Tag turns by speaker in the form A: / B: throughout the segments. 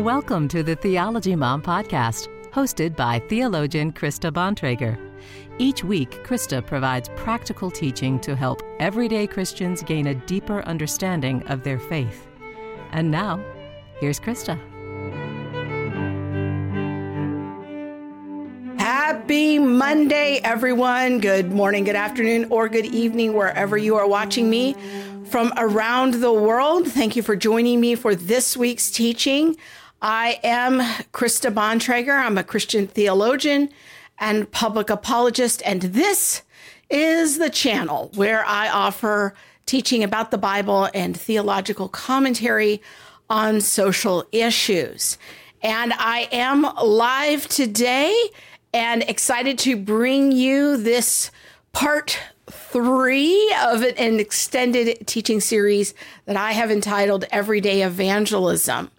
A: Welcome to the Theology Mom Podcast, hosted by theologian Krista Bontrager. Each week, Krista provides practical teaching to help everyday Christians gain a deeper understanding of their faith. And now, here's Krista.
B: Happy Monday, everyone. Good morning, good afternoon, or good evening, wherever you are watching me from around the world. Thank you for joining me for this week's teaching. I am Krista Bontrager. I'm a Christian theologian and public apologist, and this is the channel where I offer teaching about the Bible and theological commentary on social issues. And I am live today and excited to bring you this part three of an extended teaching series that I have entitled Everyday Evangelism.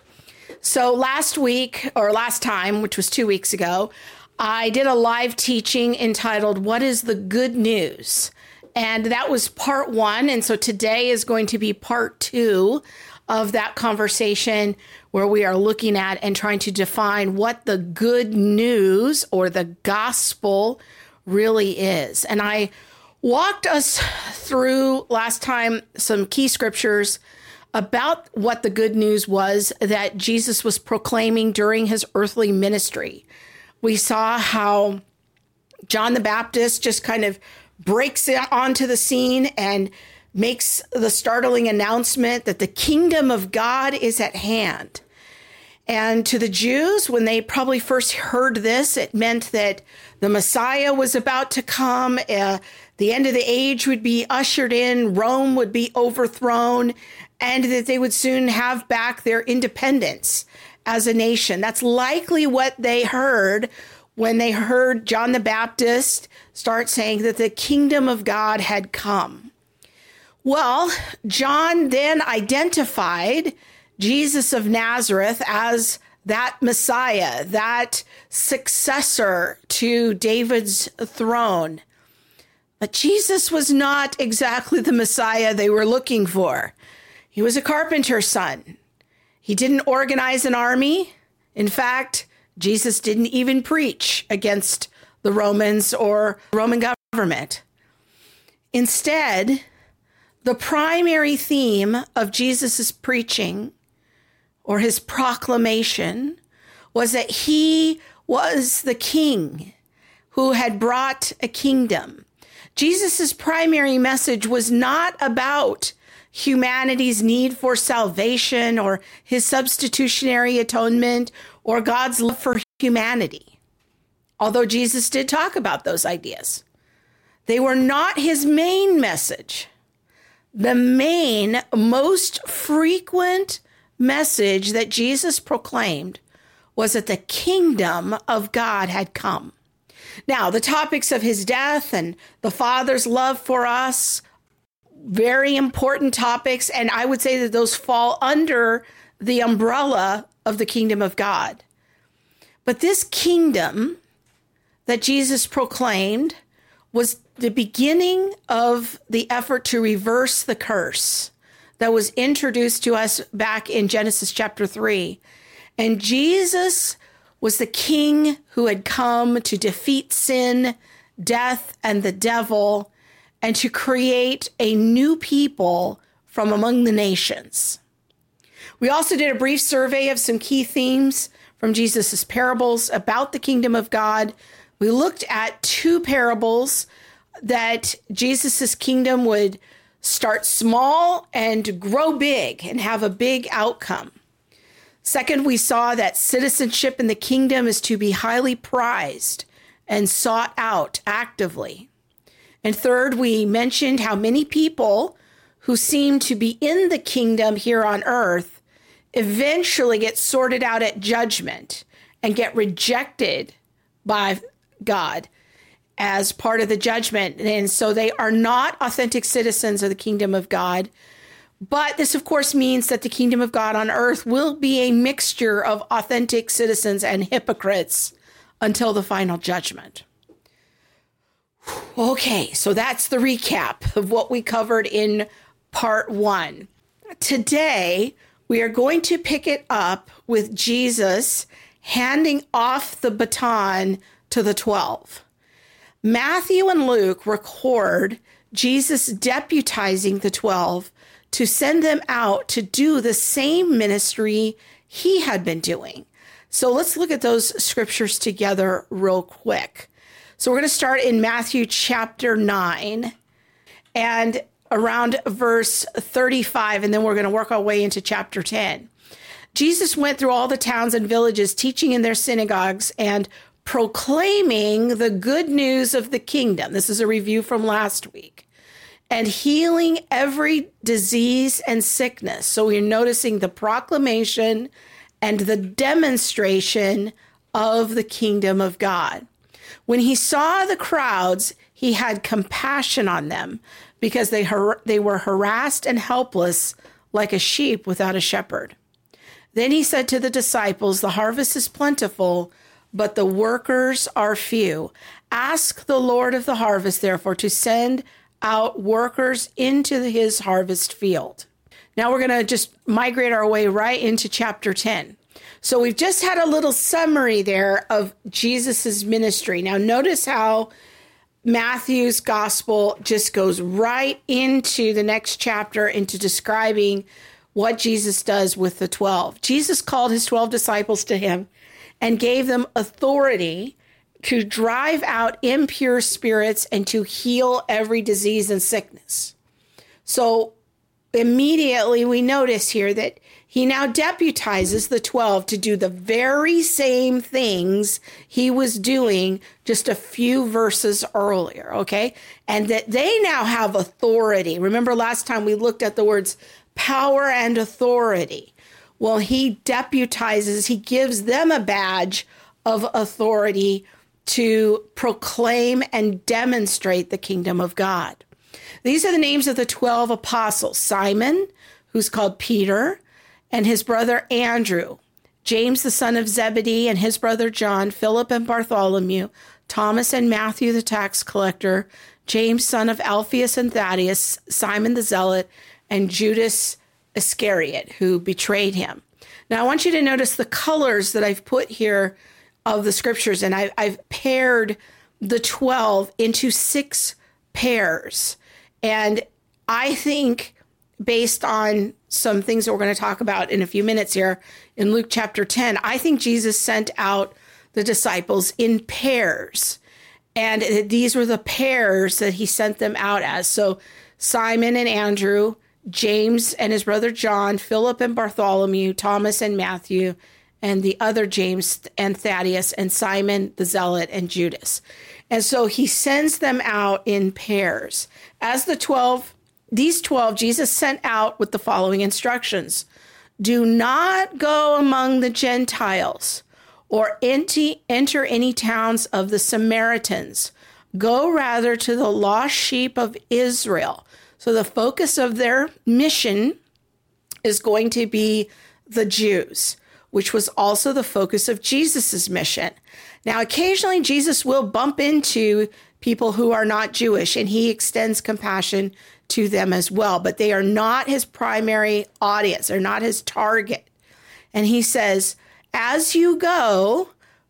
B: So last week, or last time, which was two weeks ago, I did a live teaching entitled What is the Good News? And that was part one. And so today is going to be part two of that conversation where we are looking at and trying to define what the good news or the gospel really is. And I walked us through last time some key scriptures about what the good news was that Jesus was proclaiming during his earthly ministry. We saw how John the Baptist just kind of breaks onto the scene and makes the startling announcement that the kingdom of God is at hand. And to the Jews, when they probably first heard this, it meant that the Messiah was about to come. Uh, the end of the age would be ushered in, Rome would be overthrown, and that they would soon have back their independence as a nation. That's likely what they heard when they heard John the Baptist start saying that the kingdom of God had come. Well, John then identified Jesus of Nazareth as that Messiah, that successor to David's throne. But Jesus was not exactly the Messiah they were looking for. He was a carpenter's son. He didn't organize an army. In fact, Jesus didn't even preach against the Romans or Roman government. Instead, the primary theme of Jesus' preaching or his proclamation was that he was the king who had brought a kingdom. Jesus' primary message was not about humanity's need for salvation or his substitutionary atonement or God's love for humanity. Although Jesus did talk about those ideas, they were not his main message. The main, most frequent message that Jesus proclaimed was that the kingdom of God had come. Now, the topics of his death and the Father's love for us very important topics. And I would say that those fall under the umbrella of the kingdom of God. But this kingdom that Jesus proclaimed was the beginning of the effort to reverse the curse that was introduced to us back in Genesis chapter 3. And Jesus was the king who had come to defeat sin, death, and the devil and to create a new people from among the nations. We also did a brief survey of some key themes from Jesus' parables about the kingdom of God. We looked at two parables that Jesus' kingdom would start small and grow big and have a big outcome. Second, we saw that citizenship in the kingdom is to be highly prized and sought out actively. And third, we mentioned how many people who seem to be in the kingdom here on earth eventually get sorted out at judgment and get rejected by God as part of the judgment. And so they are not authentic citizens of the kingdom of God. But this, of course, means that the kingdom of God on earth will be a mixture of authentic citizens and hypocrites until the final judgment. Okay, so that's the recap of what we covered in part one. Today, We are going to pick it up with Jesus handing off the baton to the 12. Matthew and Luke record Jesus deputizing the 12 to send them out to do the same ministry he had been doing. So let's look at those scriptures together real quick. So we're going to start in Matthew chapter 9 and around verse 35, and then we're going to work our way into chapter 10. Jesus went through all the towns and villages, teaching in their synagogues and proclaiming the good news of the kingdom. This is a review from last week. And healing every disease and sickness. So we're noticing the proclamation and the demonstration of the kingdom of God. When he saw the crowds, he had compassion on them because they, har- they were harassed and helpless like a sheep without a shepherd. Then he said to the disciples, The harvest is plentiful, but the workers are few. Ask the Lord of the harvest, therefore, to send out workers into his harvest field. Now we're going to just migrate our way right into chapter 10. So we've just had a little summary there of Jesus's ministry. Now notice how Matthew's gospel just goes right into the next chapter into describing what Jesus does with the 12. Jesus called his 12 disciples to him and gave them authority to drive out impure spirits and to heal every disease and sickness. So immediately we notice here that he now deputizes the 12 to do the very same things he was doing just a few verses earlier, okay? And that they now have authority. Remember last time we looked at the words power and authority. Well, he deputizes, he gives them a badge of authority to proclaim and demonstrate the kingdom of God. These are the names of the 12 apostles Simon, who's called Peter, and his brother Andrew, James the son of Zebedee and his brother John, Philip and Bartholomew, Thomas and Matthew the tax collector, James son of Alphaeus and Thaddeus, Simon the zealot, and Judas Iscariot, who betrayed him. Now, I want you to notice the colors that I've put here of the scriptures, and I, I've paired the 12 into six pairs. And I think, based on some things that we're going to talk about in a few minutes here in Luke chapter 10, I think Jesus sent out the disciples in pairs. And these were the pairs that he sent them out as. So Simon and Andrew, James and his brother John, Philip and Bartholomew, Thomas and Matthew, and the other James and Thaddeus, and Simon the Zealot and Judas. And so he sends them out in pairs. As the 12, these 12, Jesus sent out with the following instructions Do not go among the Gentiles or enter any towns of the Samaritans. Go rather to the lost sheep of Israel. So the focus of their mission is going to be the Jews, which was also the focus of Jesus's mission. Now, occasionally Jesus will bump into people who are not Jewish and he extends compassion to them as well, but they are not his primary audience. They're not his target. And he says, as you go,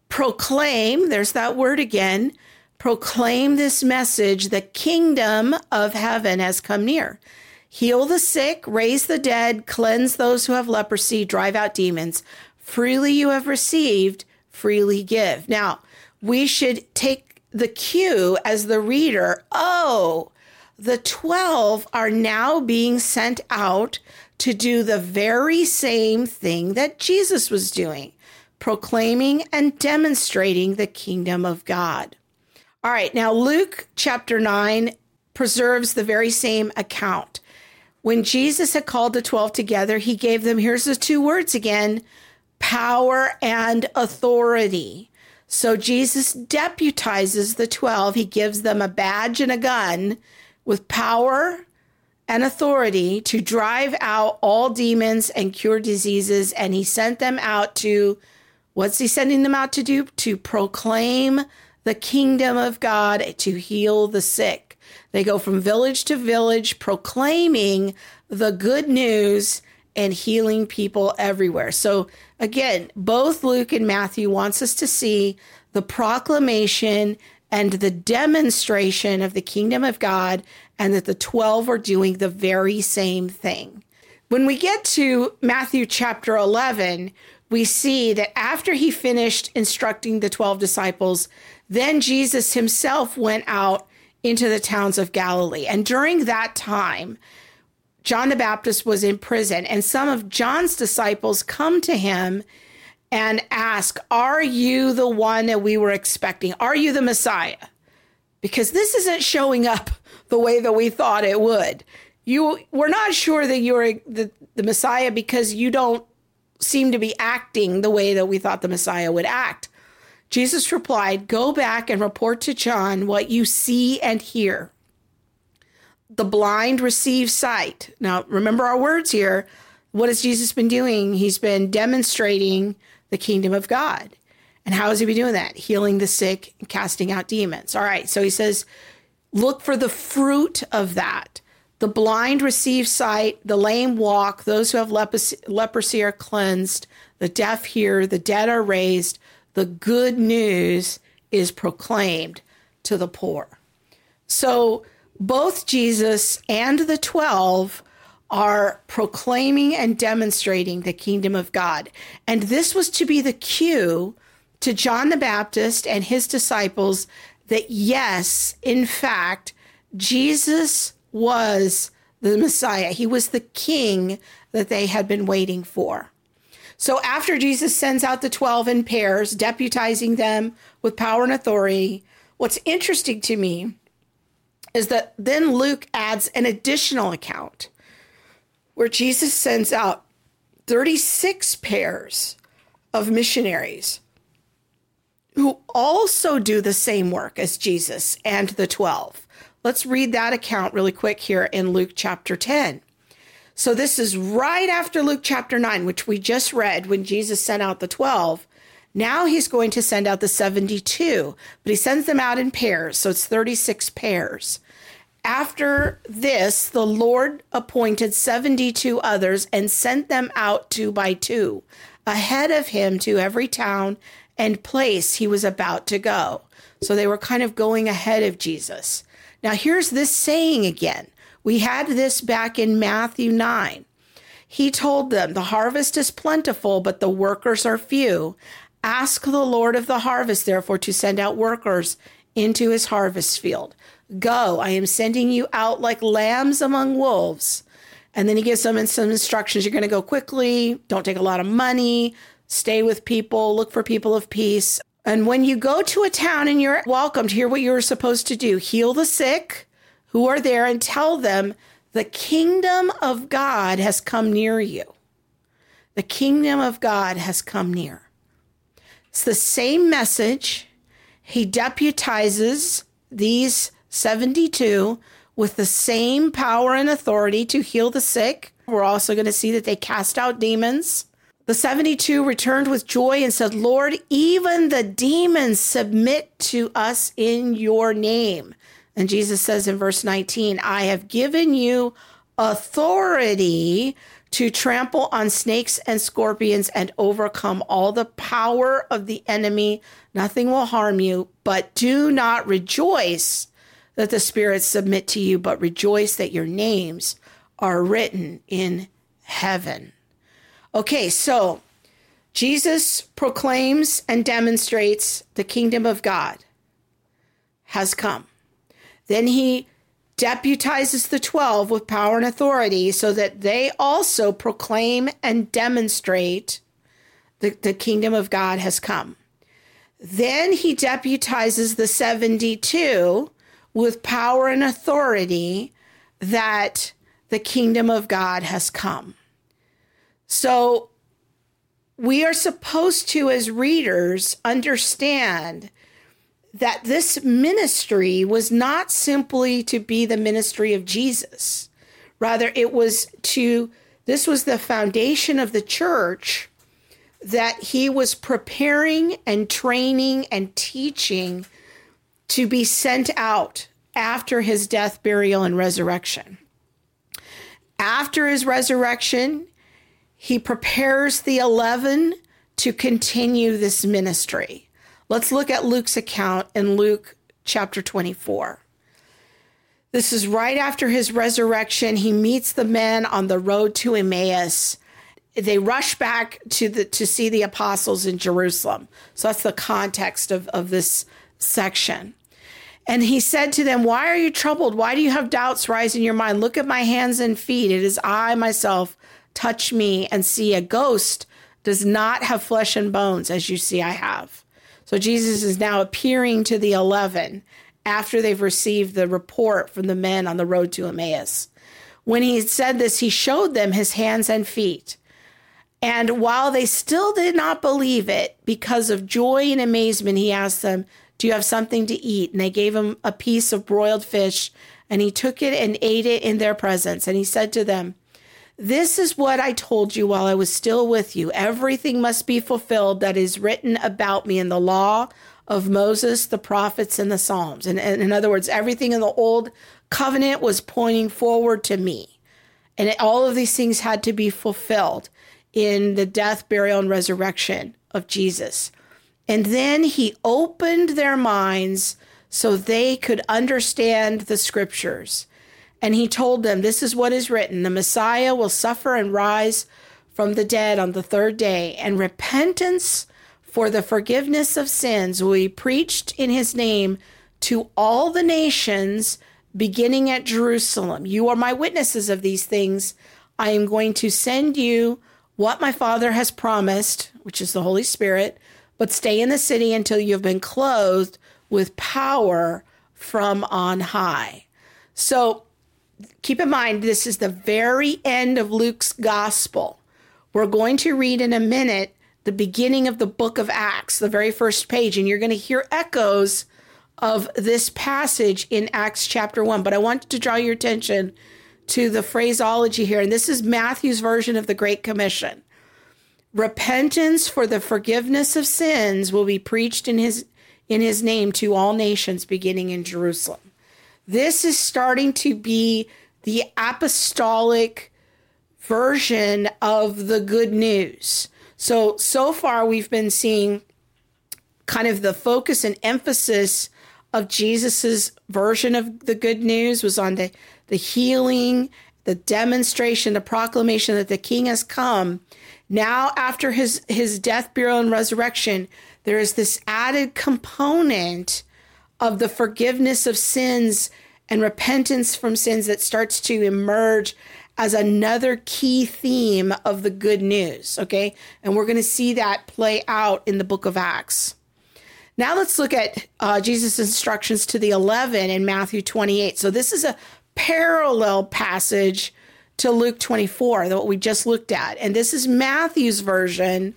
B: proclaim, there's that word again, proclaim this message the kingdom of heaven has come near. Heal the sick, raise the dead, cleanse those who have leprosy, drive out demons. Freely you have received, freely give. Now, we should take the cue as the reader. Oh, the 12 are now being sent out to do the very same thing that Jesus was doing, proclaiming and demonstrating the kingdom of God. All right, now Luke chapter 9 preserves the very same account. When Jesus had called the 12 together, he gave them, here's the two words again power and authority. So Jesus deputizes the 12. He gives them a badge and a gun with power and authority to drive out all demons and cure diseases. And he sent them out to, what's he sending them out to do? To proclaim the kingdom of God to heal the sick. They go from village to village proclaiming the good news and healing people everywhere. So again, both Luke and Matthew wants us to see the proclamation and the demonstration of the kingdom of God and that the 12 are doing the very same thing. When we get to Matthew chapter 11, we see that after he finished instructing the 12 disciples, then Jesus himself went out into the towns of Galilee. And during that time, John the Baptist was in prison, and some of John's disciples come to him and ask, Are you the one that we were expecting? Are you the Messiah? Because this isn't showing up the way that we thought it would. You we're not sure that you're the, the Messiah because you don't seem to be acting the way that we thought the Messiah would act. Jesus replied, Go back and report to John what you see and hear the blind receive sight. Now, remember our words here. What has Jesus been doing? He's been demonstrating the kingdom of God. And how has he been doing that? Healing the sick and casting out demons. All right. So he says, look for the fruit of that. The blind receive sight, the lame walk, those who have leprosy, leprosy are cleansed, the deaf hear, the dead are raised, the good news is proclaimed to the poor. So both Jesus and the 12 are proclaiming and demonstrating the kingdom of God. And this was to be the cue to John the Baptist and his disciples that yes, in fact, Jesus was the Messiah. He was the king that they had been waiting for. So after Jesus sends out the 12 in pairs, deputizing them with power and authority, what's interesting to me is that then Luke adds an additional account where Jesus sends out 36 pairs of missionaries who also do the same work as Jesus and the 12. Let's read that account really quick here in Luke chapter 10. So, this is right after Luke chapter 9, which we just read when Jesus sent out the 12. Now he's going to send out the 72, but he sends them out in pairs. So it's 36 pairs. After this, the Lord appointed 72 others and sent them out two by two ahead of him to every town and place he was about to go. So they were kind of going ahead of Jesus. Now, here's this saying again. We had this back in Matthew 9. He told them, The harvest is plentiful, but the workers are few. Ask the Lord of the harvest, therefore, to send out workers into his harvest field. Go, I am sending you out like lambs among wolves. And then he gives them some instructions. You're going to go quickly, don't take a lot of money, stay with people, look for people of peace. And when you go to a town and you're welcomed, hear what you're supposed to do heal the sick who are there and tell them the kingdom of God has come near you. The kingdom of God has come near. It's the same message. He deputizes these 72 with the same power and authority to heal the sick. We're also going to see that they cast out demons. The 72 returned with joy and said, Lord, even the demons submit to us in your name. And Jesus says in verse 19, I have given you authority to trample on snakes and scorpions and overcome all the power of the enemy. Nothing will harm you, but do not rejoice that the spirits submit to you, but rejoice that your names are written in heaven. Okay, so Jesus proclaims and demonstrates the kingdom of God has come. Then he deputizes the 12 with power and authority so that they also proclaim and demonstrate the, the kingdom of God has come. Then he deputizes the 72 with power and authority that the kingdom of God has come. So we are supposed to, as readers, understand that this ministry was not simply to be the ministry of Jesus. Rather, it was to, this was the foundation of the church that he was preparing and training and teaching to be sent out after his death, burial, and resurrection. After his resurrection, he prepares the 11 to continue this ministry. Let's look at Luke's account in Luke chapter 24. This is right after his resurrection. He meets the men on the road to Emmaus. They rush back to the to see the apostles in Jerusalem. So that's the context of, of this section. And he said to them, Why are you troubled? Why do you have doubts rise in your mind? Look at my hands and feet. It is I myself. Touch me and see. A ghost does not have flesh and bones, as you see I have. So Jesus is now appearing to the 11 after they've received the report from the men on the road to Emmaus. When he said this, he showed them his hands and feet. And while they still did not believe it, because of joy and amazement, he asked them, Do you have something to eat? And they gave him a piece of broiled fish, and he took it and ate it in their presence. And he said to them, This is what I told you while I was still with you. Everything must be fulfilled that is written about me in the law of Moses, the prophets, and the Psalms. And, and in other words, everything in the old covenant was pointing forward to me. And all of these things had to be fulfilled in the death, burial, and resurrection of Jesus. And then he opened their minds so they could understand the scriptures. And he told them, This is what is written the Messiah will suffer and rise from the dead on the third day, and repentance for the forgiveness of sins will be preached in his name to all the nations, beginning at Jerusalem. You are my witnesses of these things. I am going to send you what my Father has promised, which is the Holy Spirit, but stay in the city until you have been clothed with power from on high. So keep in mind, this is the very end of Luke's gospel. We're going to read in a minute the beginning of the book of Acts, the very first page, and you're going to hear echoes of this passage in Acts chapter 1. But I want to draw your attention to the phraseology here, and this is Matthew's version of the Great Commission. Repentance for the forgiveness of sins will be preached in his in his name to all nations beginning in Jerusalem. This is starting to be the apostolic version of the good news. So, so far, we've been seeing kind of the focus and emphasis of Jesus's version of the good news was on the, the healing, the demonstration, the proclamation that the king has come. Now, after his, his death, burial, and resurrection, there is this added component of the forgiveness of sins and repentance from sins that starts to emerge as another key theme of the good news. Okay. And we're going to see that play out in the book of Acts. Now let's look at uh, Jesus' instructions to the 11 in Matthew 28. So this is a parallel passage to Luke 24, that what we just looked at. And this is Matthew's version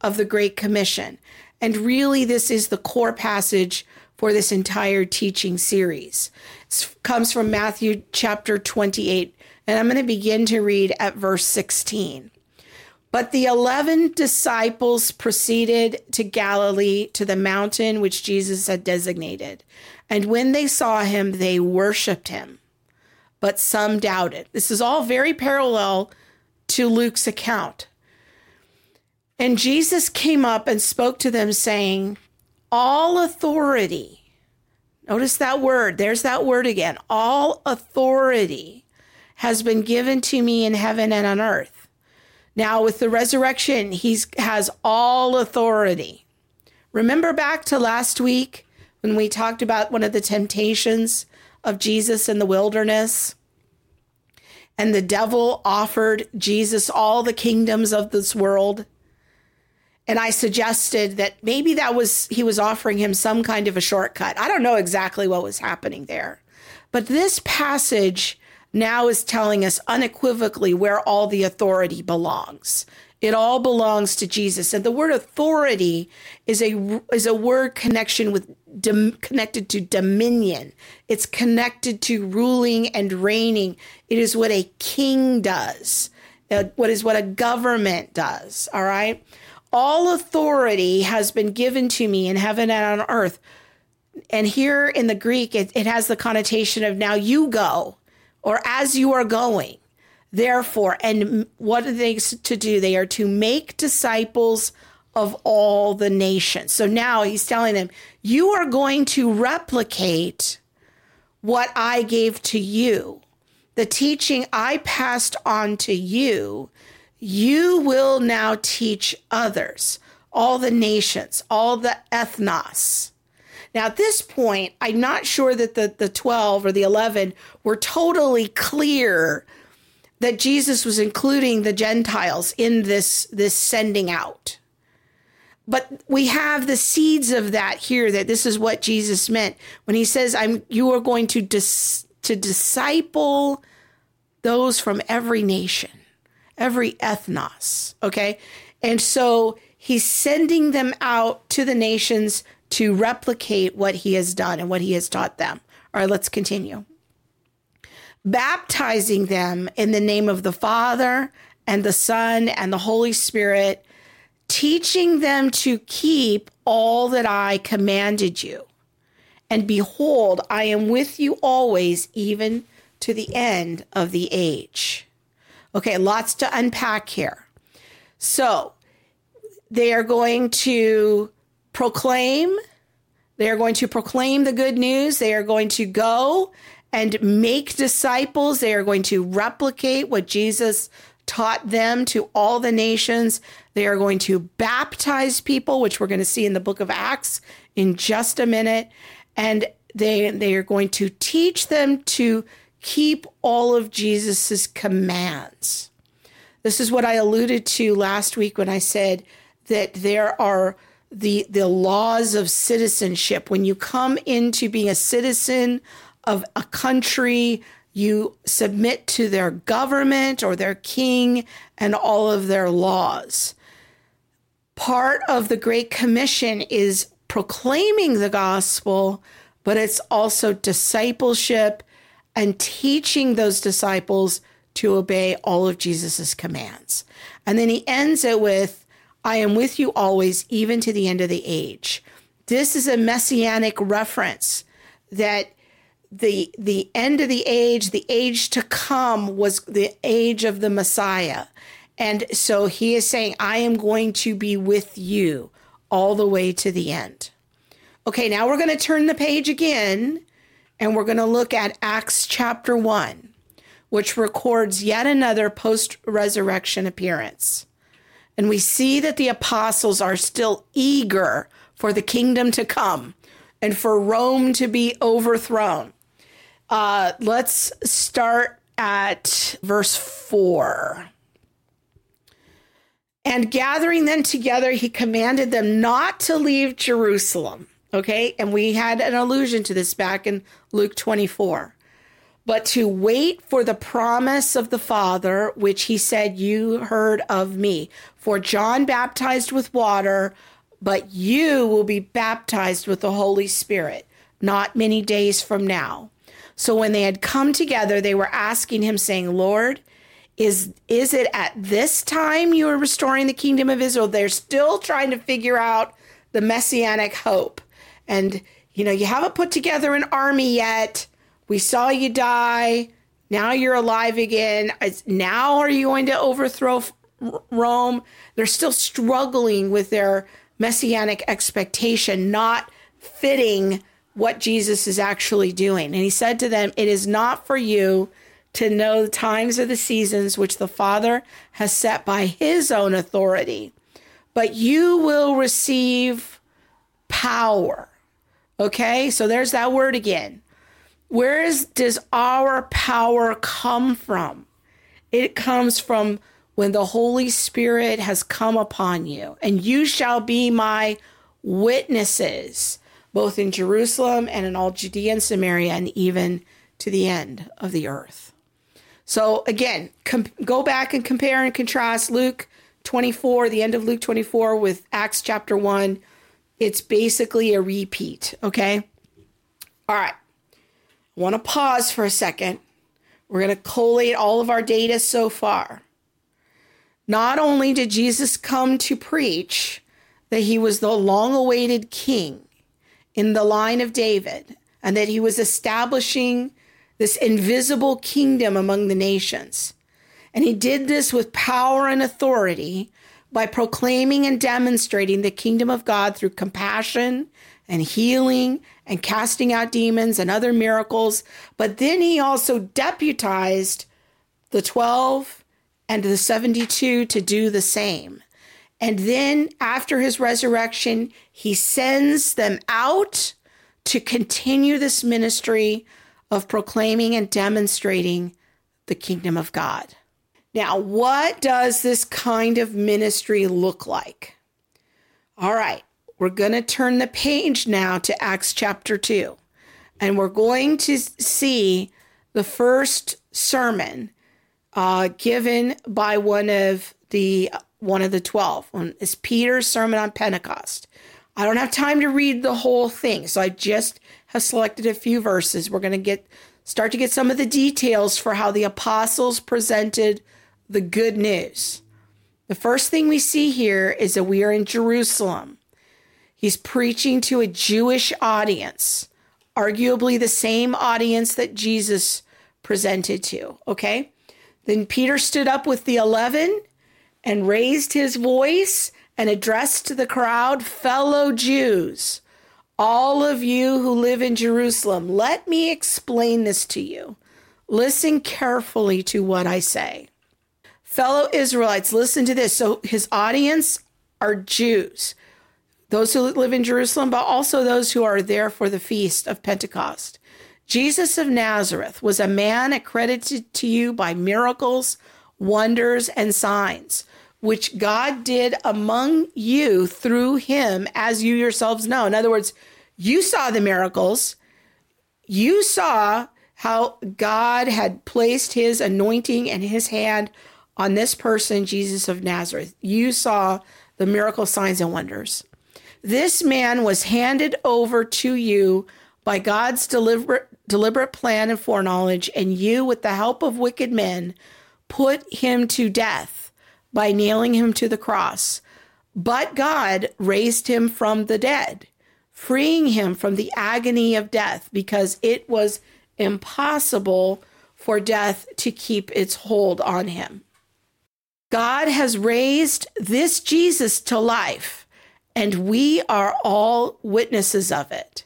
B: of the Great Commission. And really, this is the core passage for this entire teaching series. It comes from Matthew chapter 28, and I'm going to begin to read at verse 16. But the 11 disciples proceeded to Galilee to the mountain which Jesus had designated. And when they saw him, they worshiped him. But some doubted. It. This is all very parallel to Luke's account. And Jesus came up and spoke to them, saying, All authority, notice that word, there's that word again, all authority has been given to me in heaven and on earth. Now, with the resurrection, he has all authority. Remember back to last week when we talked about one of the temptations of Jesus in the wilderness? And the devil offered Jesus all the kingdoms of this world. And I suggested that maybe that was, he was offering him some kind of a shortcut. I don't know exactly what was happening there. But this passage now is telling us unequivocally where all the authority belongs. It all belongs to Jesus. And the word authority is a is a word connection with connected to dominion. It's connected to ruling and reigning. It is what a king does. Uh, what is what a government does, all right? All authority has been given to me in heaven and on earth. And here in the Greek, it, it has the connotation of now you go or as you are going. Therefore, and what are they to do? They are to make disciples of all the nations. So now he's telling them, you are going to replicate what I gave to you. The teaching I passed on to you, you will now teach others, all the nations, all the ethnos. Now, at this point, I'm not sure that the, the 12 or the 11 were totally clear that Jesus was including the Gentiles in this, this sending out. But we have the seeds of that here that this is what Jesus meant when he says, I'm you are going to dis, to disciple those from every nation, every ethnos. Okay. And so he's sending them out to the nations to replicate what he has done and what he has taught them. All right, let's continue. Baptizing them in the name of the Father and the Son and the Holy Spirit, teaching them to keep all that I commanded you. And behold, I am with you always, even to the end of the age. Okay, lots to unpack here. So they are going to proclaim. They are going to proclaim the good news. They are going to go and make disciples. They are going to replicate what Jesus taught them to all the nations. They are going to baptize people, which we're going to see in the book of Acts in just a minute. And they, they are going to teach them to keep all of Jesus's commands. This is what I alluded to last week when I said that there are the the laws of citizenship when you come into being a citizen of a country you submit to their government or their king and all of their laws part of the great commission is proclaiming the gospel but it's also discipleship and teaching those disciples to obey all of Jesus's commands and then he ends it with I am with you always, even to the end of the age. This is a messianic reference that the the end of the age, the age to come was the age of the Messiah. And so he is saying, I am going to be with you all the way to the end. Okay, now we're going to turn the page again and we're going to look at Acts chapter 1, which records yet another post resurrection appearance. And we see that the apostles are still eager for the kingdom to come and for Rome to be overthrown. Uh, let's start at verse 4. And gathering them together, he commanded them not to leave Jerusalem. Okay. And we had an allusion to this back in Luke 24 but to wait for the promise of the Father, which he said, You heard of me. For John baptized with water, but you will be baptized with the Holy Spirit not many days from now. So when they had come together, they were asking him, saying, Lord, is is it at this time you are restoring the kingdom of Israel? They're still trying to figure out the messianic hope. And you know, you haven't put together an army yet we saw you die. Now you're alive again. Now are you going to overthrow Rome? They're still struggling with their messianic expectation, not fitting what Jesus is actually doing. And he said to them, It is not for you to know the times or the seasons which the Father has set by his own authority, but you will receive power. Okay, so there's that word again. Where is, does our power come from? It comes from when the Holy Spirit has come upon you, and you shall be my witnesses, both in Jerusalem and in all Judea and Samaria, and even to the end of the earth. So, again, com- go back and compare and contrast Luke 24, the end of Luke 24, with Acts chapter 1. It's basically a repeat, okay? All right I want to pause for a second. We're going to collate all of our data so far. Not only did Jesus come to preach that he was the long awaited king in the line of David and that he was establishing this invisible kingdom among the nations. And he did this with power and authority by proclaiming and demonstrating the kingdom of God through compassion and healing and casting out demons and other miracles. But then he also deputized the 12 and the 72 to do the same. And then after his resurrection, he sends them out to continue this ministry of proclaiming and demonstrating the kingdom of God. Now, what does this kind of ministry look like? All right, we're going to turn the page now to Acts chapter 2, and we're going to see the first sermon uh, given by one of the one of the 12. It's Peter's sermon on Pentecost. I don't have time to read the whole thing, so I just have selected a few verses. We're going to get start to get some of the details for how the apostles presented the good news. The first thing we see here is that we are in Jerusalem. He's preaching to a Jewish audience, arguably the same audience that Jesus presented to. Okay. Then Peter stood up with the 11 and raised his voice and addressed to the crowd, fellow Jews, all of you who live in Jerusalem, let me explain this to you. Listen carefully to what I say. Fellow Israelites, listen to this. So his audience are Jews, those who live in Jerusalem, but also those who are there for the feast of Pentecost. Jesus of Nazareth was a man accredited to you by miracles, wonders, and signs which God did among you through him, as you yourselves know. In other words, you saw the miracles, you saw how God had placed his anointing and his hand on this person, Jesus of Nazareth. You saw the miracle signs and wonders. This man was handed over to you by God's deliberate, deliberate plan and foreknowledge, and you, with the help of wicked men, put him to death by nailing him to the cross. But God raised him from the dead, freeing him from the agony of death because it was impossible for death to keep its hold on him. God has raised this Jesus to life, and we are all witnesses of it.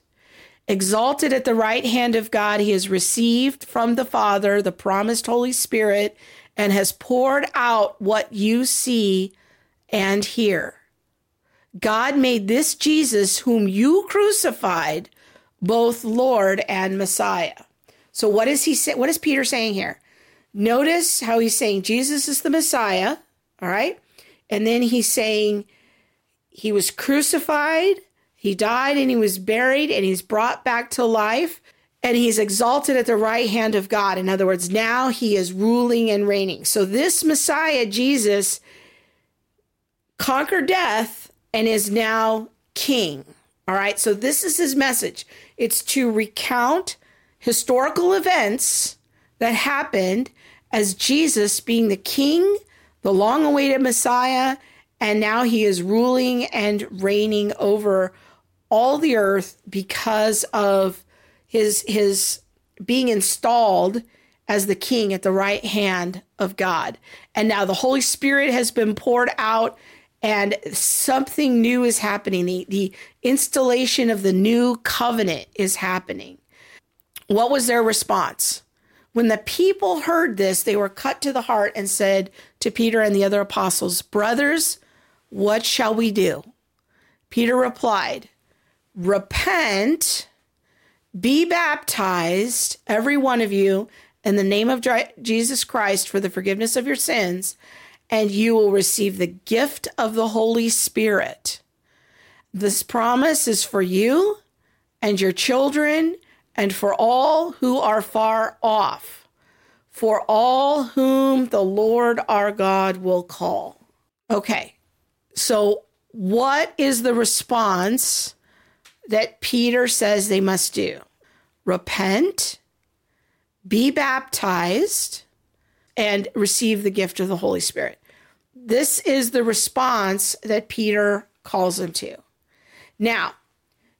B: Exalted at the right hand of God, he has received from the Father the promised Holy Spirit and has poured out what you see and hear. God made this Jesus, whom you crucified, both Lord and Messiah. So what is he say, what is Peter saying here? Notice how he's saying Jesus is the Messiah, all right? And then he's saying he was crucified, he died and he was buried and he's brought back to life and he's exalted at the right hand of God. In other words, now he is ruling and reigning. So this Messiah, Jesus, conquered death and is now king. All right. So this is his message it's to recount historical events that happened as Jesus being the king, the long awaited Messiah, and now he is ruling and reigning over all the earth because of his his being installed as the king at the right hand of God. And now the Holy Spirit has been poured out and something new is happening. The, the installation of the new covenant is happening. What was their response? When the people heard this, they were cut to the heart and said to Peter and the other apostles, Brothers, what shall we do? Peter replied, Repent be baptized, every one of you, in the name of Jesus Christ for the forgiveness of your sins, and you will receive the gift of the Holy Spirit. This promise is for you and your children and for all who are far off, for all whom the Lord our God will call. Okay, so what is the response that Peter says they must do repent, be baptized, and receive the gift of the Holy Spirit. This is the response that Peter calls them to. Now,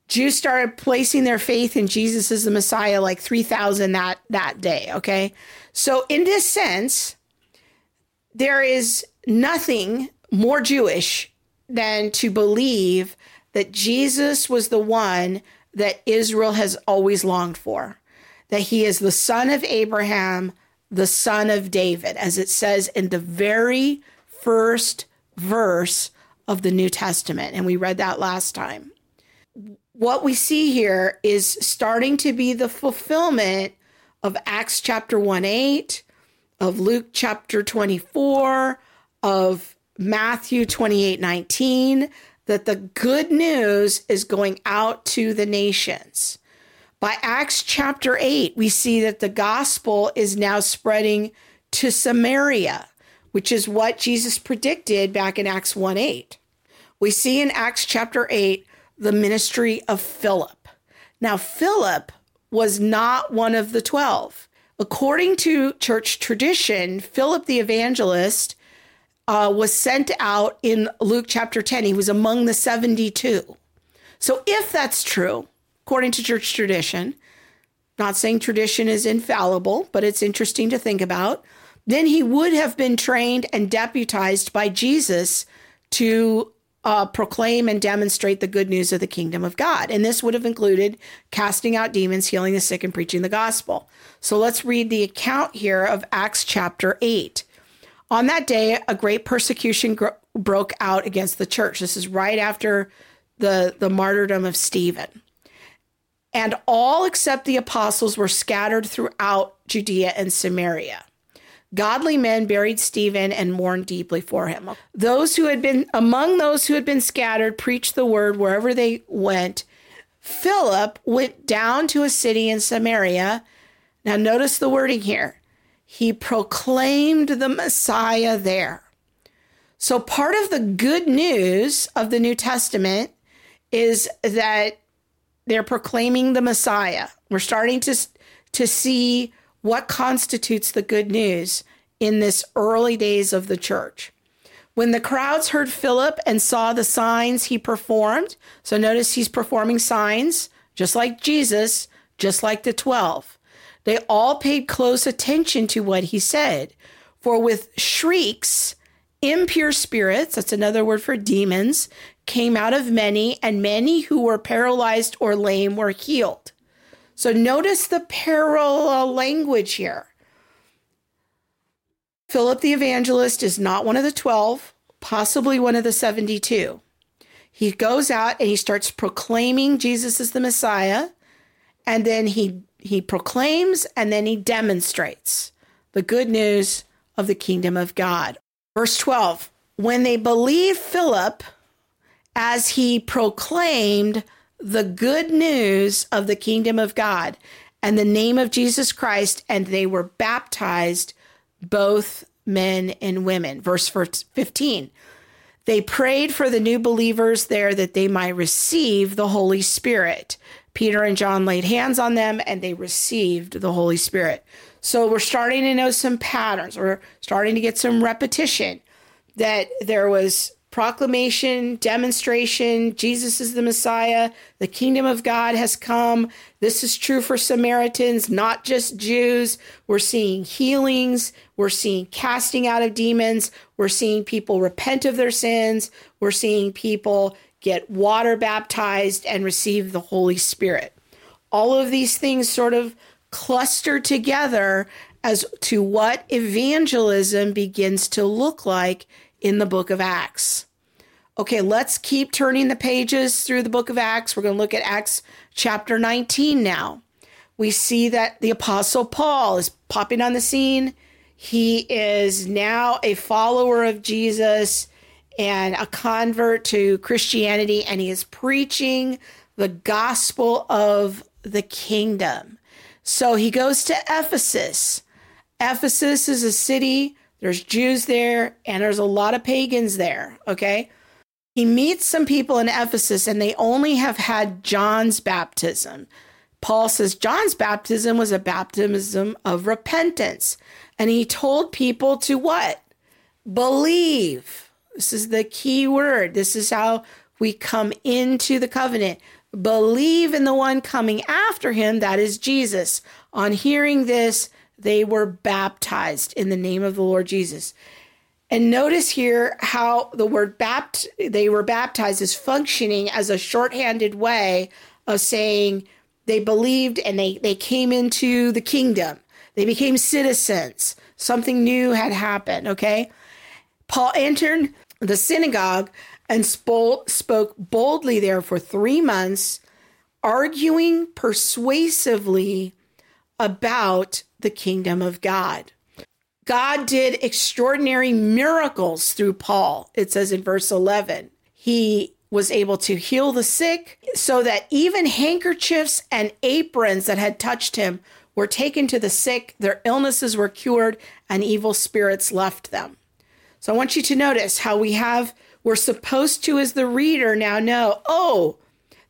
B: Jews started placing their faith in Jesus as the Messiah like 3,000 that, that day, okay? So, in this sense, there is nothing more Jewish than to believe that Jesus was the one that Israel has always longed for, that he is the son of Abraham, the son of David, as it says in the very first verse of the New Testament. And we read that last time. What we see here is starting to be the fulfillment of Acts chapter 1 8, of Luke chapter 24, of Matthew 28 19, that the good news is going out to the nations. By Acts chapter 8, we see that the gospel is now spreading to Samaria, which is what Jesus predicted back in Acts 1 8. We see in Acts chapter 8 the ministry of Philip. Now, Philip was not one of the 12. According to church tradition, Philip the evangelist uh, was sent out in Luke chapter 10. He was among the 72. So, if that's true, according to church tradition, not saying tradition is infallible, but it's interesting to think about, then he would have been trained and deputized by Jesus to uh, proclaim and demonstrate the good news of the kingdom of God. And this would have included casting out demons, healing the sick, and preaching the gospel. So let's read the account here of Acts chapter 8. On that day, a great persecution gro- broke out against the church. This is right after the, the martyrdom of Stephen. And all except the apostles were scattered throughout Judea and Samaria. Godly men buried Stephen and mourned deeply for him. Those who had been among those who had been scattered preached the word wherever they went. Philip went down to a city in Samaria. Now, notice the wording here he proclaimed the Messiah there. So, part of the good news of the New Testament is that they're proclaiming the Messiah. We're starting to, to see what constitutes the good news in this early days of the church. When the crowds heard Philip and saw the signs he performed, so notice he's performing signs just like Jesus, just like the 12. They all paid close attention to what he said. For with shrieks, impure spirits, that's another word for demons, came out of many, and many who were paralyzed or lame were healed. So notice the parallel language here. Philip the evangelist is not one of the 12, possibly one of the 72. He goes out and he starts proclaiming Jesus is the Messiah, and then he he proclaims and then he demonstrates the good news of the kingdom of God. Verse 12 When they believed Philip as he proclaimed the good news of the kingdom of God and the name of Jesus Christ, and they were baptized, both men and women. Verse 15 They prayed for the new believers there that they might receive the Holy Spirit. Peter and John laid hands on them and they received the Holy Spirit. So we're starting to know some patterns. We're starting to get some repetition that there was proclamation, demonstration, Jesus is the Messiah, the kingdom of God has come. This is true for Samaritans, not just Jews. We're seeing healings, we're seeing casting out of demons, we're seeing people repent of their sins, we're seeing people get water baptized, and receive the Holy Spirit. All of these things sort of cluster together as to what evangelism begins to look like in the book of Acts. Okay, let's keep turning the pages through the book of Acts. We're going to look at Acts chapter 19 now. We see that the apostle Paul is popping on the scene. He is now a follower of Jesus and a convert to Christianity, and he is preaching the gospel of the kingdom. So he goes to Ephesus. Ephesus is a city, there's Jews there, and there's a lot of pagans there. Okay. He meets some people in Ephesus, and they only have had John's baptism. Paul says John's baptism was a baptism of repentance. And he told people to what? Believe. This is the key word. This is how we come into the covenant. Believe in the one coming after him, that is Jesus. On hearing this, they were baptized in the name of the Lord Jesus. And notice here how the word bapt they were baptized is functioning as a shorthanded way of saying they believed and they, they came into the kingdom. They became citizens. Something new had happened, okay? Paul entered the synagogue and spoke boldly there for three months, arguing persuasively about the kingdom of God. God did extraordinary miracles through Paul, it says in verse 11. He was able to heal the sick so that even handkerchiefs and aprons that had touched him were taken to the sick, their illnesses were cured, and evil spirits left them. So I want you to notice how we have, we're supposed to, as the reader, now know, oh,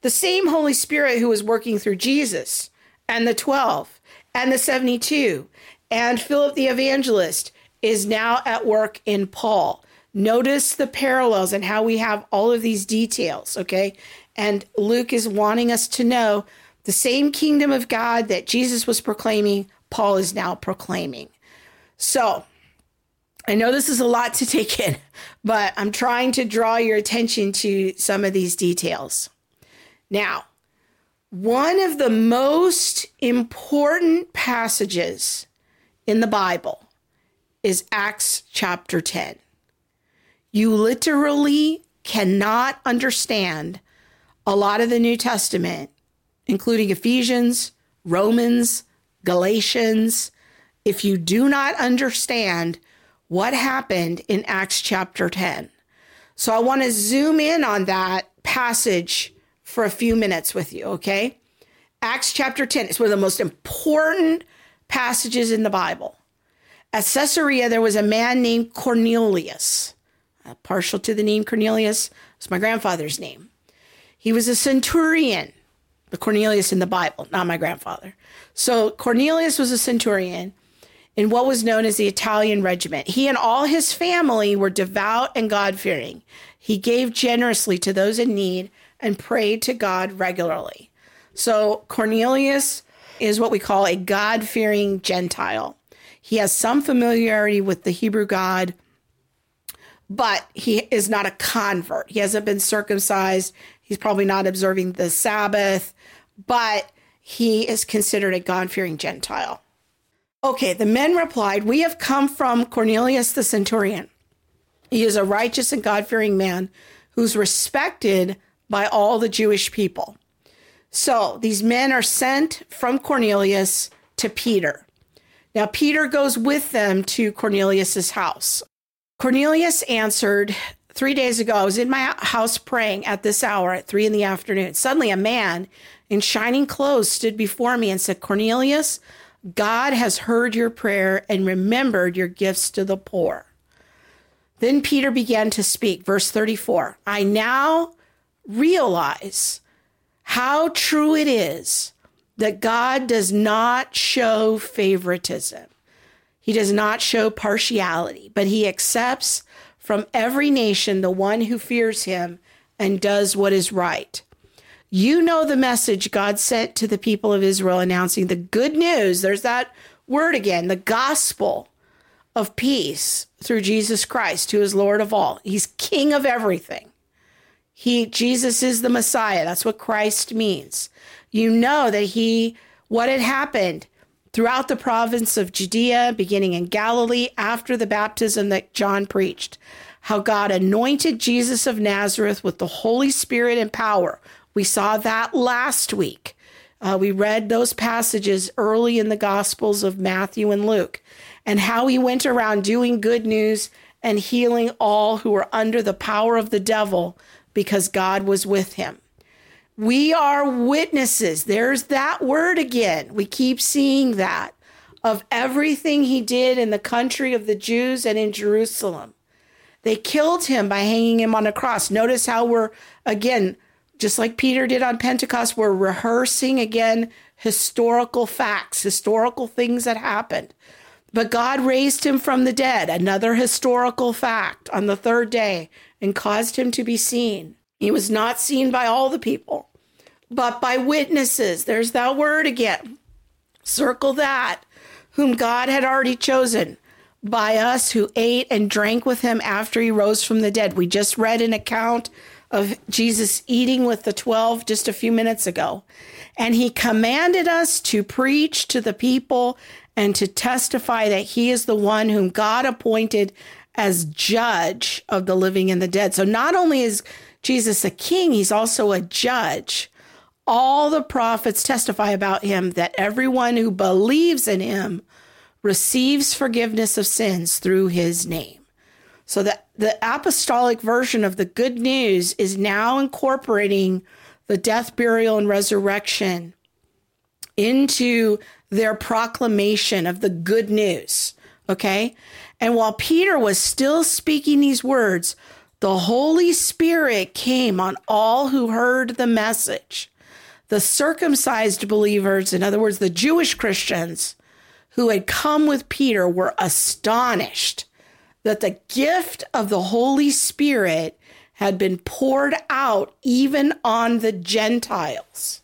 B: the same Holy Spirit who was working through Jesus and the 12 and the 72 and Philip the evangelist is now at work in Paul. Notice the parallels and how we have all of these details, okay? And Luke is wanting us to know the same kingdom of God that Jesus was proclaiming, Paul is now proclaiming. So, I know this is a lot to take in, but I'm trying to draw your attention to some of these details. Now, one of the most important passages in the Bible is Acts chapter 10. You literally cannot understand a lot of the New Testament, including Ephesians, Romans, Galatians, if you do not understand what happened in Acts chapter 10. So I want to zoom in on that passage for a few minutes with you, okay? Acts chapter 10 is one of the most important passages in the Bible. At Caesarea, there was a man named Cornelius. Uh, partial to the name Cornelius, it's my grandfather's name. He was a centurion, the Cornelius in the Bible, not my grandfather. So Cornelius was a centurion in what was known as the Italian regiment. He and all his family were devout and God fearing. He gave generously to those in need and prayed to God regularly. So Cornelius is what we call a God fearing Gentile. He has some familiarity with the Hebrew God, but he is not a convert. He hasn't been circumcised. He's probably not observing the Sabbath, but he is considered a God fearing Gentile. Okay, the men replied, We have come from Cornelius the centurion. He is a righteous and God fearing man who's respected by all the Jewish people. So these men are sent from Cornelius to Peter. Now, Peter goes with them to Cornelius's house. Cornelius answered, Three days ago, I was in my house praying at this hour at three in the afternoon. Suddenly, a man in shining clothes stood before me and said, Cornelius, God has heard your prayer and remembered your gifts to the poor. Then Peter began to speak. Verse 34 I now realize how true it is that God does not show favoritism. He does not show partiality, but he accepts from every nation the one who fears him and does what is right. You know the message God sent to the people of Israel announcing the good news. There's that word again, the gospel of peace through Jesus Christ, who is Lord of all. He's king of everything. He Jesus is the Messiah. That's what Christ means. You know that he what had happened throughout the province of Judea, beginning in Galilee after the baptism that John preached. How God anointed Jesus of Nazareth with the Holy Spirit and power. We saw that last week. Uh, we read those passages early in the Gospels of Matthew and Luke, and how he went around doing good news and healing all who were under the power of the devil because God was with him. We are witnesses. There's that word again. We keep seeing that of everything he did in the country of the Jews and in Jerusalem. They killed him by hanging him on a cross. Notice how we're, again, just like Peter did on Pentecost, we're rehearsing again historical facts, historical things that happened. But God raised him from the dead, another historical fact, on the third day and caused him to be seen. He was not seen by all the people, but by witnesses. There's that word again. Circle that, whom God had already chosen by us who ate and drank with him after he rose from the dead. We just read an account of Jesus eating with the 12 just a few minutes ago. And he commanded us to preach to the people and to testify that he is the one whom God appointed as judge of the living and the dead. So not only is Jesus a king, he's also a judge. All the prophets testify about him that everyone who believes in him receives forgiveness of sins through his name. So the, the apostolic version of the good news is now incorporating the death, burial, and resurrection into their proclamation of the good news. Okay. And while Peter was still speaking these words, the Holy Spirit came on all who heard the message. The circumcised believers, in other words, the Jewish Christians who had come with Peter, were astonished that the gift of the Holy Spirit had been poured out even on the Gentiles.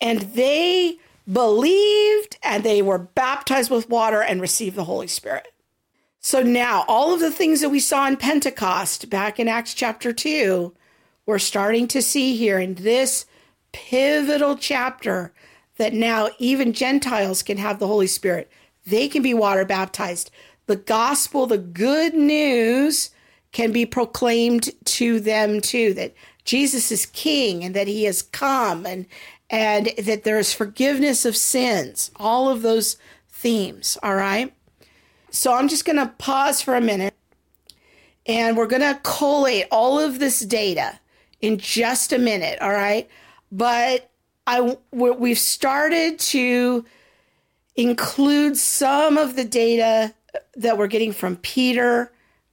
B: And they believed and they were baptized with water and received the Holy Spirit. So now, all of the things that we saw in Pentecost back in Acts chapter 2, we're starting to see here in this pivotal chapter that now even Gentiles can have the Holy Spirit. They can be water baptized the gospel, the good news can be proclaimed to them too that Jesus is king and that he has come and and that there is forgiveness of sins. All of those themes, all right? So I'm just going to pause for a minute and we're going to collate all of this data in just a minute, all right? But I we've started to include some of the data that we're getting from Peter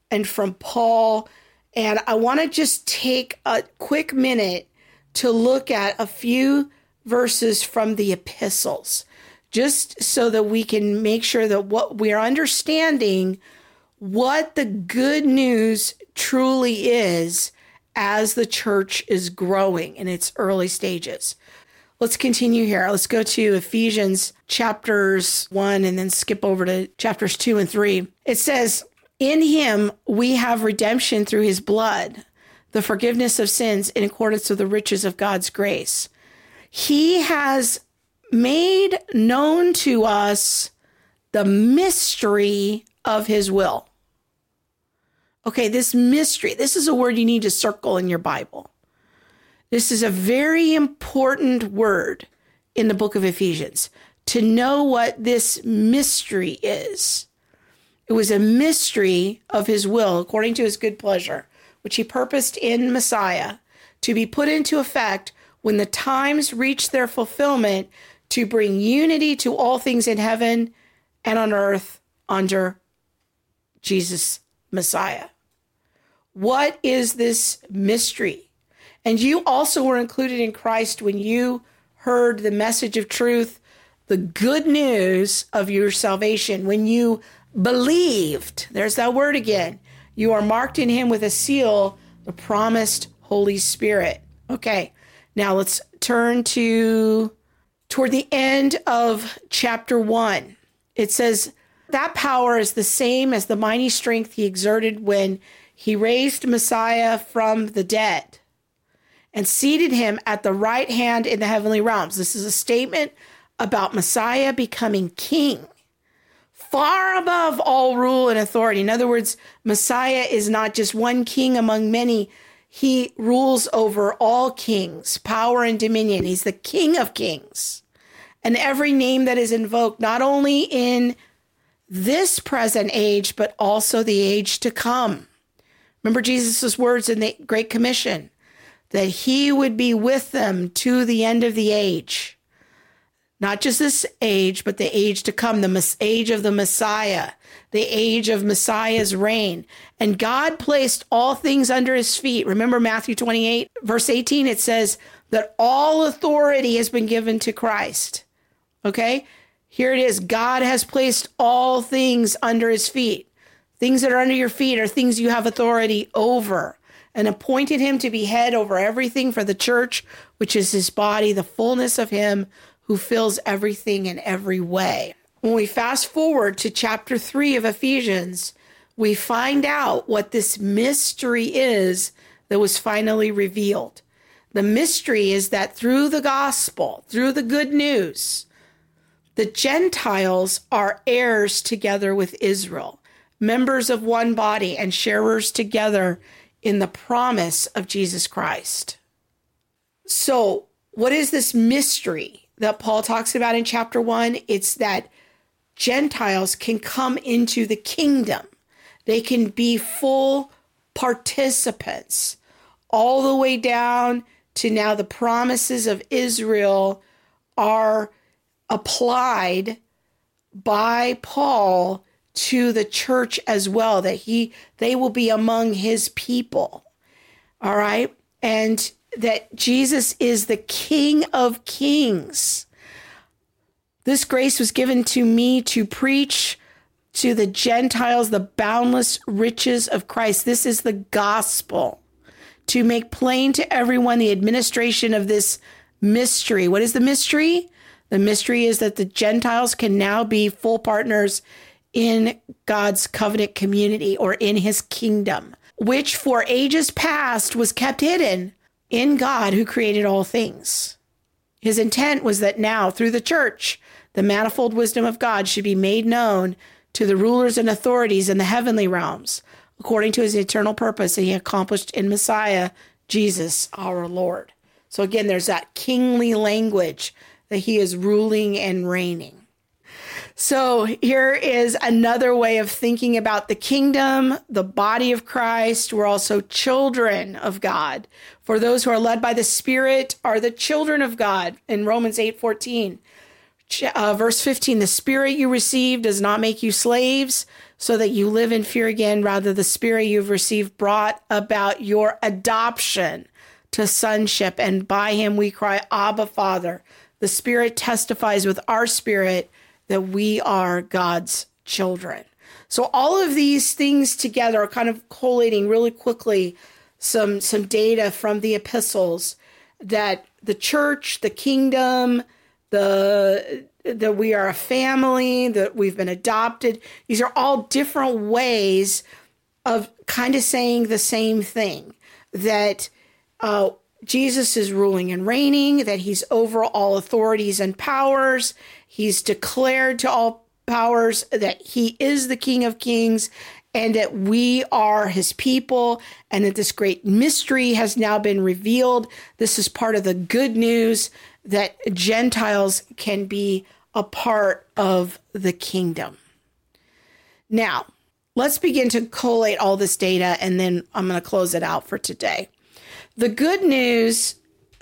B: and from Paul. And I want to just take a quick minute to look at a few verses from the epistles, just so that we can make sure that what we are understanding what the good news truly is as the church is growing in its early stages. Let's continue here. Let's go to Ephesians chapters 1 and then skip over to chapters 2 and 3. It says, In him we have redemption through his blood, the forgiveness of sins in accordance with the riches of God's grace. He has made known to us the mystery of his will. Okay, this mystery, this is a word you need to circle in your Bible. This is a very important word in the book of Ephesians to know what this mystery is. It was a mystery of his will according to his good pleasure, which he purposed in Messiah to be put into effect when the times reach their fulfillment to bring unity to all things in heaven and on earth under Jesus Messiah. What is this mystery? And you also were included in Christ when you heard the message of truth, the good news of your salvation, when you believed. There's that word again. You are marked in him with a seal, the promised Holy Spirit. Okay. Now let's turn to toward the end of chapter 1. It says that power is the same as the mighty strength he exerted when he raised Messiah from the dead and seated him at the right hand in the heavenly realms. This is a statement about Messiah becoming king, far above all rule and authority. In other words, Messiah is not just one king among many, he rules over all kings, power and dominion. He's the king of kings. And every name that is invoked, not only in this present age, but also the age to come. Remember Jesus' words in the Great Commission that he would be with them to the end of the age. Not just this age, but the age to come, the age of the Messiah, the age of Messiah's reign. And God placed all things under his feet. Remember Matthew 28, verse 18, it says that all authority has been given to Christ. Okay? Here it is God has placed all things under his feet. Things that are under your feet are things you have authority over and appointed him to be head over everything for the church, which is his body, the fullness of him who fills everything in every way. when we fast forward to chapter 3 of Ephesians, we find out what this mystery is that was finally revealed. The mystery is that through the gospel, through the good news, the Gentiles are heirs together with Israel, members of one body, and sharers together in the promise of Jesus Christ. So, what is this mystery that Paul talks about in chapter one? It's that Gentiles can come into the kingdom, they can be full participants, all the way down to now the promises of Israel are applied by Paul to the church as well that he they will be among his people. All right? And that Jesus is the king of kings. This grace was given to me to preach to the Gentiles the boundless riches of Christ. This is the gospel. To make plain to everyone the administration of this mystery. What is the mystery? The mystery is that the Gentiles can now be full partners in God's covenant community or in his kingdom, which for ages past was kept hidden in God who created all things. His intent was that now, through the church, the manifold wisdom of God should be made known to the rulers and authorities in the heavenly realms, according to his eternal purpose that he accomplished in Messiah, Jesus our Lord. So again, there's that kingly language that he is ruling and reigning. So here is another way of thinking about the kingdom, the body of Christ. We're also children of God. For those who are led by the Spirit are the children of God in Romans 8 14. Uh, verse 15 the spirit you received does not make you slaves so that you live in fear again rather the spirit you've received brought about your adoption to sonship and by him we cry abba father the spirit testifies with our spirit that we are God's children. So all of these things together are kind of collating really quickly some some data from the epistles that the church, the kingdom, the that we are a family, that we've been adopted. These are all different ways of kind of saying the same thing that uh, Jesus is ruling and reigning, that he's over all authorities and powers, He's declared to all powers that he is the King of Kings and that we are his people and that this great mystery has now been revealed. This is part of the good news that Gentiles can be a part of the kingdom. Now, let's begin to collate all this data and then I'm going to close it out for today. The good news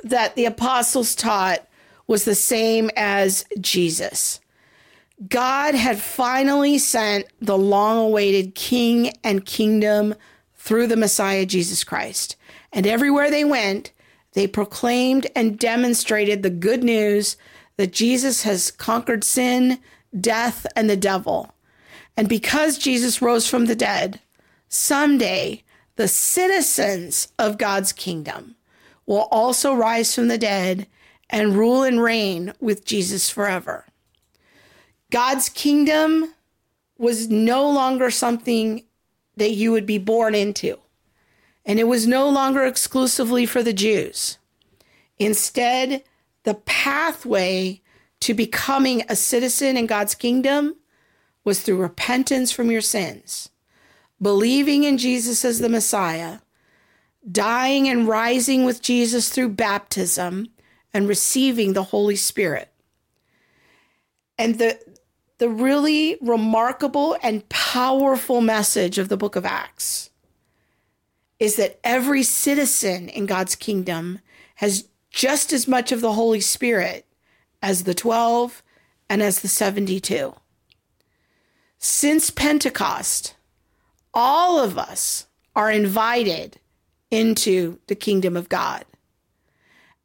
B: that the apostles taught was the same as Jesus. God had finally sent the long awaited king and kingdom through the Messiah, Jesus Christ. And everywhere they went, they proclaimed and demonstrated the good news that Jesus has conquered sin, death, and the devil. And because Jesus rose from the dead, someday the citizens of God's kingdom will also rise from the dead and rule and reign with Jesus forever. God's kingdom was no longer something that you would be born into, and it was no longer exclusively for the Jews. Instead, the pathway to becoming a citizen in God's kingdom was through repentance from your sins, believing in Jesus as the Messiah, dying and rising with Jesus through baptism, and receiving the Holy Spirit. And the the really remarkable and powerful message of the book of Acts is that every citizen in God's kingdom has just as much of the Holy Spirit as the 12 and as the 72. Since Pentecost, all of us are invited into the kingdom of God.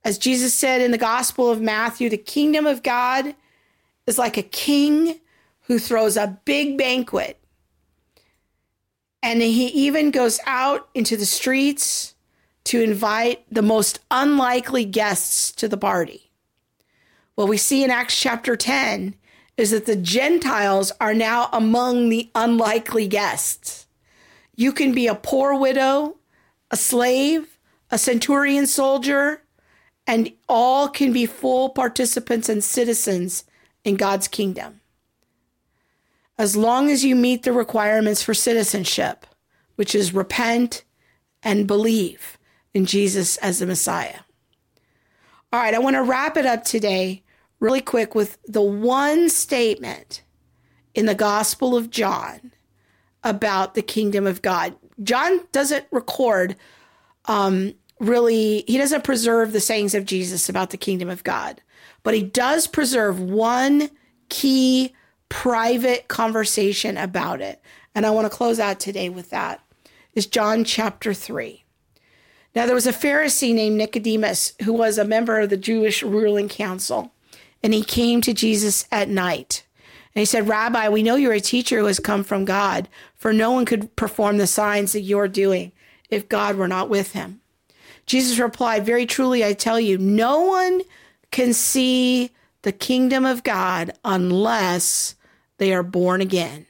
B: As Jesus said in the Gospel of Matthew, the kingdom of God is like a king who throws a big banquet. And he even goes out into the streets to invite the most unlikely guests to the party. What we see in Acts chapter 10 is that the Gentiles are now among the unlikely guests. You can be a poor widow, a slave, a centurion soldier, and all can be full participants and citizens in God's kingdom. As long as you meet the requirements for citizenship, which is repent and believe in Jesus as the Messiah. All right, I want to wrap it up today really quick with the one statement in the Gospel of John about the kingdom of God. John doesn't record um, really, he doesn't preserve the sayings of Jesus about the kingdom of God, but he does preserve one key private conversation about it. And I want to close out today with that. Is John chapter 3. Now, there was a Pharisee named Nicodemus who was a member of the Jewish ruling council, and he came to Jesus at night. And he said, Rabbi, we know you're a teacher who has come from God, for no one could perform the signs that you're doing if God were not with him. Jesus replied, Very truly, I tell you, no one can see the kingdom of God unless they are born again.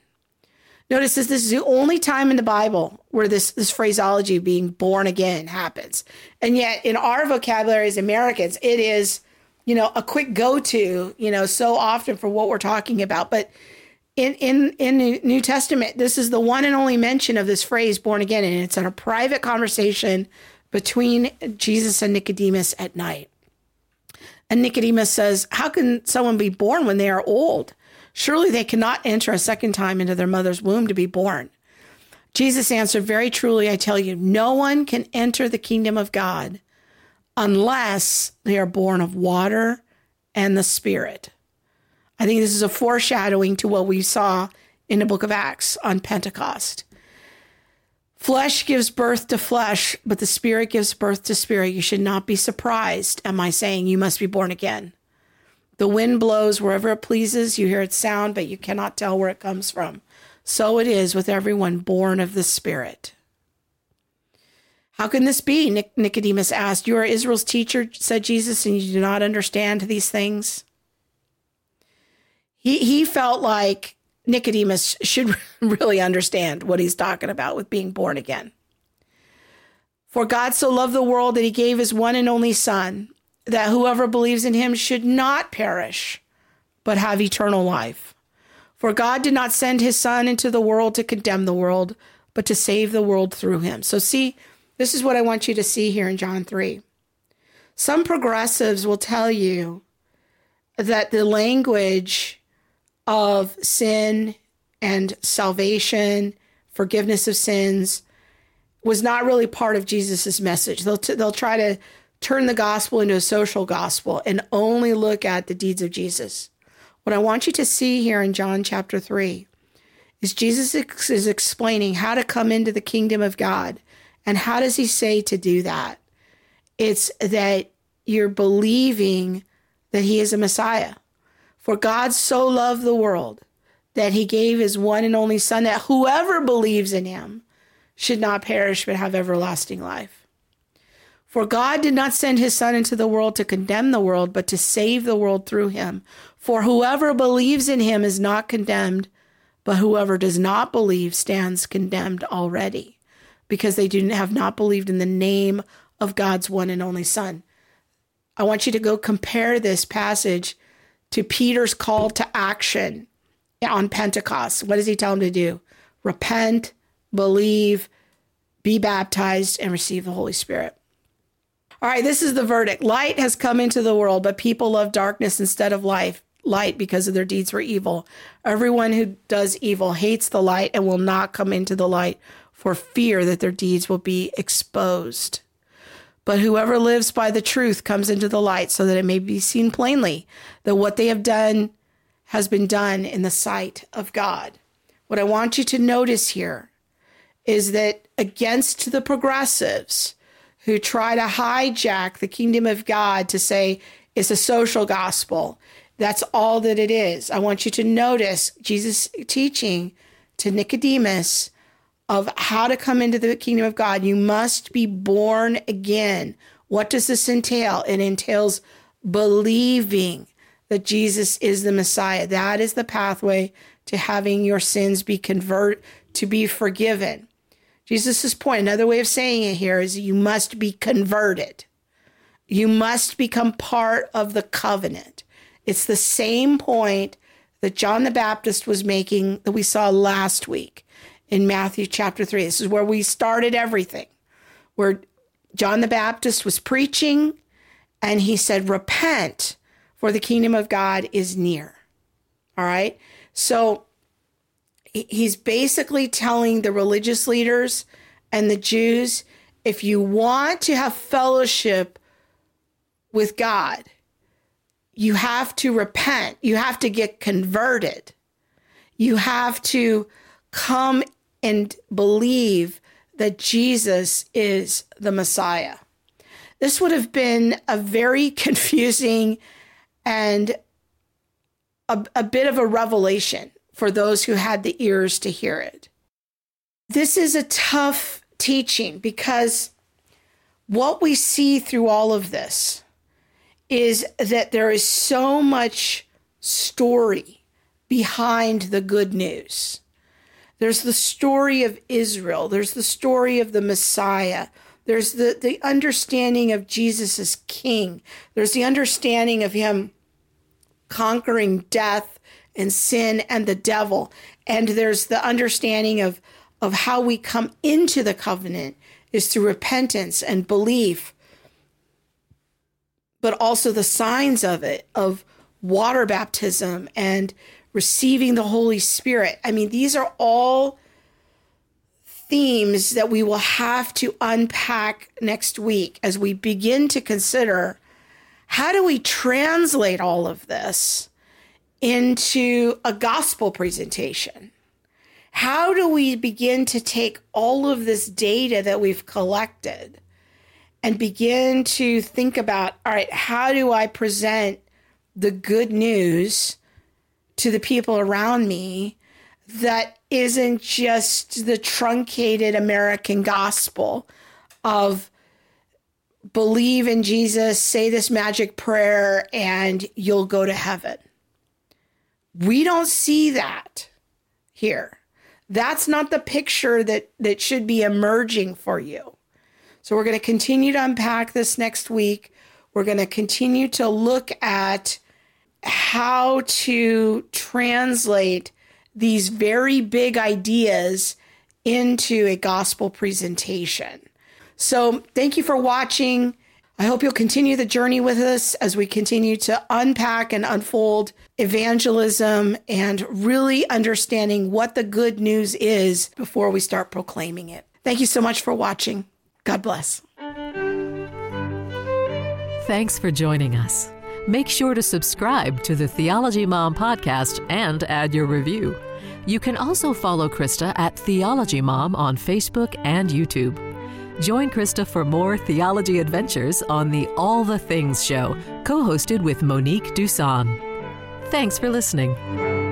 B: Notice this, this is the only time in the Bible where this, this phraseology being born again happens. And yet in our vocabulary as Americans, it is, you know, a quick go-to, you know, so often for what we're talking about. But in in in the New Testament, this is the one and only mention of this phrase born again, and it's in a private conversation between Jesus and Nicodemus at night. And Nicodemus says, How can someone be born when they are old? Surely they cannot enter a second time into their mother's womb to be born. Jesus answered, Very truly, I tell you, no one can enter the kingdom of God unless they are born of water and the Spirit. I think this is a foreshadowing to what we saw in the book of Acts on Pentecost. Flesh gives birth to flesh, but the spirit gives birth to spirit. You should not be surprised Am I saying you must be born again. The wind blows wherever it pleases. You hear its sound, but you cannot tell where it comes from. So it is with everyone born of the Spirit. How can this be? Nicodemus asked. You are Israel's teacher, said Jesus, and you do not understand these things. He, he felt like Nicodemus should really understand what he's talking about with being born again. For God so loved the world that he gave his one and only Son, that whoever believes in him should not perish, but have eternal life. For God did not send his Son into the world to condemn the world, but to save the world through him. So, see, this is what I want you to see here in John 3. Some progressives will tell you that the language of sin and salvation, forgiveness of sins, was not really part of Jesus's message. They'll t- they'll try to turn the gospel into a social gospel and only look at the deeds of Jesus. What I want you to see here in John chapter 3 is Jesus ex- is explaining how to come into the kingdom of God. And how does he say to do that? It's that you're believing that he is a Messiah. For God so loved the world that he gave his one and only Son, that whoever believes in him should not perish but have everlasting life. For God did not send his Son into the world to condemn the world, but to save the world through him. For whoever believes in him is not condemned, but whoever does not believe stands condemned already, because they do have not believed in the name of God's one and only Son. I want you to go compare this passage to Peter's call to action on Pentecost. What does he tell him to do? Repent, believe, be baptized, and receive the Holy Spirit. All right, this is the verdict. Light has come into the world, but people love darkness instead of life, light because of their deeds were evil. Everyone who does evil hates the light and will not come into the light for fear that their deeds will be exposed. But whoever lives by the truth comes into the light so that it may be seen plainly that what they have done has been done in the sight of God. What I want you to notice here is that against the progressives who try to hijack the kingdom of God to say it's a social gospel, that's all that it is. I want you to notice Jesus teaching to Nicodemus of how to come into the kingdom of God, you must be born again. What does this entail? It entails believing that Jesus is the Messiah. That is the pathway to having your sins be convert to be forgiven. Jesus' point, another way of saying it here is you must be converted. You must become part of the covenant. It's the same point that John the Baptist was making that we saw last week in Matthew chapter 3. This is where we started everything, where John the Baptist was preaching and he said, Repent, for the kingdom of God is near. All right. So he's basically telling the religious leaders and the Jews if you want to have fellowship with God, you have to repent. You have to get converted. You have to come and believe that Jesus is the Messiah. This would have been a very confusing and a, a bit of a revelation for those who had the ears to hear it. This is a tough teaching because what we see through all of this is that there is so much story behind the good news. There's the story of Israel, there's the story of the Messiah, there's the, the understanding of Jesus as king, there's the understanding of him conquering death and sin and the devil. And there's the understanding of, of how we come into the covenant is through repentance and belief, but also the signs of it, of water baptism and receiving the Holy Spirit. I mean, these are all themes that we will have to unpack next week as we begin to consider how do we translate all of this into a gospel presentation? How do we begin to take all of this data that we've collected and begin to think about all right, how do I present the good news to the people around me that isn't just the truncated American gospel of believe in Jesus, say this magic prayer, and you'll go to heaven. We don't see that here. That's not the picture that, that should be emerging for you. So, we're going to continue to unpack this next week. We're going to continue to look at how to translate these very big ideas into a gospel presentation. So, thank you for watching. I hope you'll continue the journey with us as we continue to unpack and unfold evangelism and really understanding what the good news is before we start proclaiming it. Thank you so much for watching. God bless.
A: Thanks for joining us. Make sure to subscribe to the Theology Mom podcast and add your review. You can also follow Krista at Theology Mom on Facebook and YouTube. Join Krista for more theology adventures on the All the Things show, co hosted with Monique Duson. Thanks for listening.